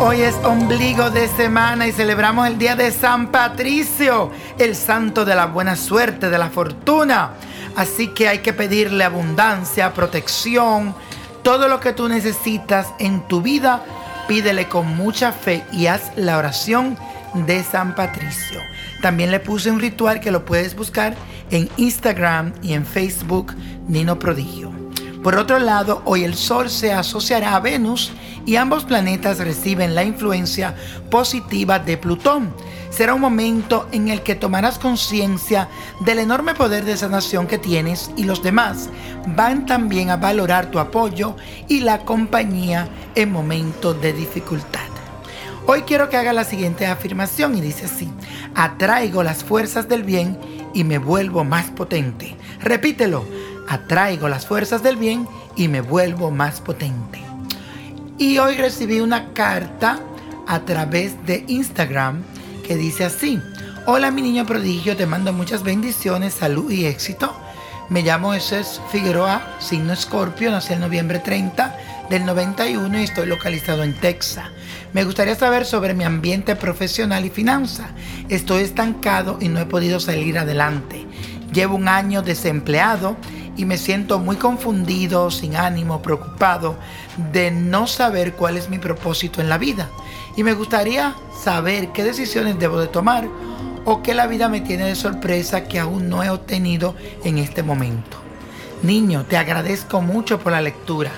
hoy es ombligo de semana y celebramos el día de San Patricio, el santo de la buena suerte, de la fortuna. Así que hay que pedirle abundancia, protección, todo lo que tú necesitas en tu vida, pídele con mucha fe y haz la oración de San Patricio. También le puse un ritual que lo puedes buscar en Instagram y en Facebook, Nino Prodigio. Por otro lado, hoy el Sol se asociará a Venus y ambos planetas reciben la influencia positiva de Plutón. Será un momento en el que tomarás conciencia del enorme poder de sanación que tienes y los demás van también a valorar tu apoyo y la compañía en momentos de dificultad. Hoy quiero que haga la siguiente afirmación y dice así, atraigo las fuerzas del bien y me vuelvo más potente. Repítelo, atraigo las fuerzas del bien y me vuelvo más potente. Y hoy recibí una carta a través de Instagram que dice así, hola mi niño prodigio, te mando muchas bendiciones, salud y éxito. Me llamo Jesús Figueroa, signo Escorpio, nací el noviembre 30 del 91 y estoy localizado en Texas. Me gustaría saber sobre mi ambiente profesional y finanza. Estoy estancado y no he podido salir adelante. Llevo un año desempleado y me siento muy confundido, sin ánimo, preocupado de no saber cuál es mi propósito en la vida. Y me gustaría saber qué decisiones debo de tomar o qué la vida me tiene de sorpresa que aún no he obtenido en este momento. Niño, te agradezco mucho por la lectura.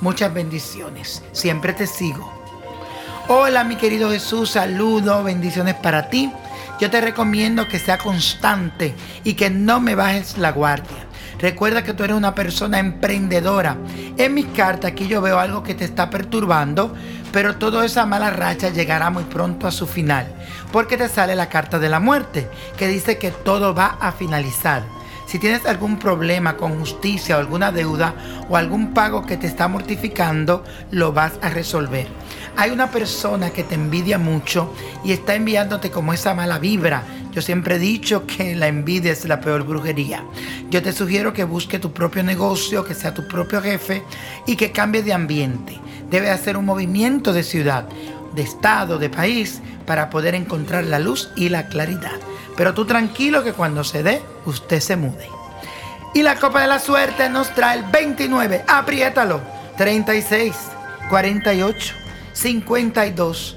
Muchas bendiciones. Siempre te sigo. Hola mi querido Jesús, saludos, bendiciones para ti. Yo te recomiendo que sea constante y que no me bajes la guardia. Recuerda que tú eres una persona emprendedora. En mis cartas aquí yo veo algo que te está perturbando, pero toda esa mala racha llegará muy pronto a su final, porque te sale la carta de la muerte, que dice que todo va a finalizar. Si tienes algún problema con justicia o alguna deuda o algún pago que te está mortificando, lo vas a resolver. Hay una persona que te envidia mucho y está enviándote como esa mala vibra. Yo siempre he dicho que la envidia es la peor brujería. Yo te sugiero que busque tu propio negocio, que sea tu propio jefe y que cambie de ambiente. Debe hacer un movimiento de ciudad, de estado, de país para poder encontrar la luz y la claridad. Pero tú tranquilo que cuando se dé, usted se mude. Y la copa de la suerte nos trae el 29, apriétalo, 36, 48, 52,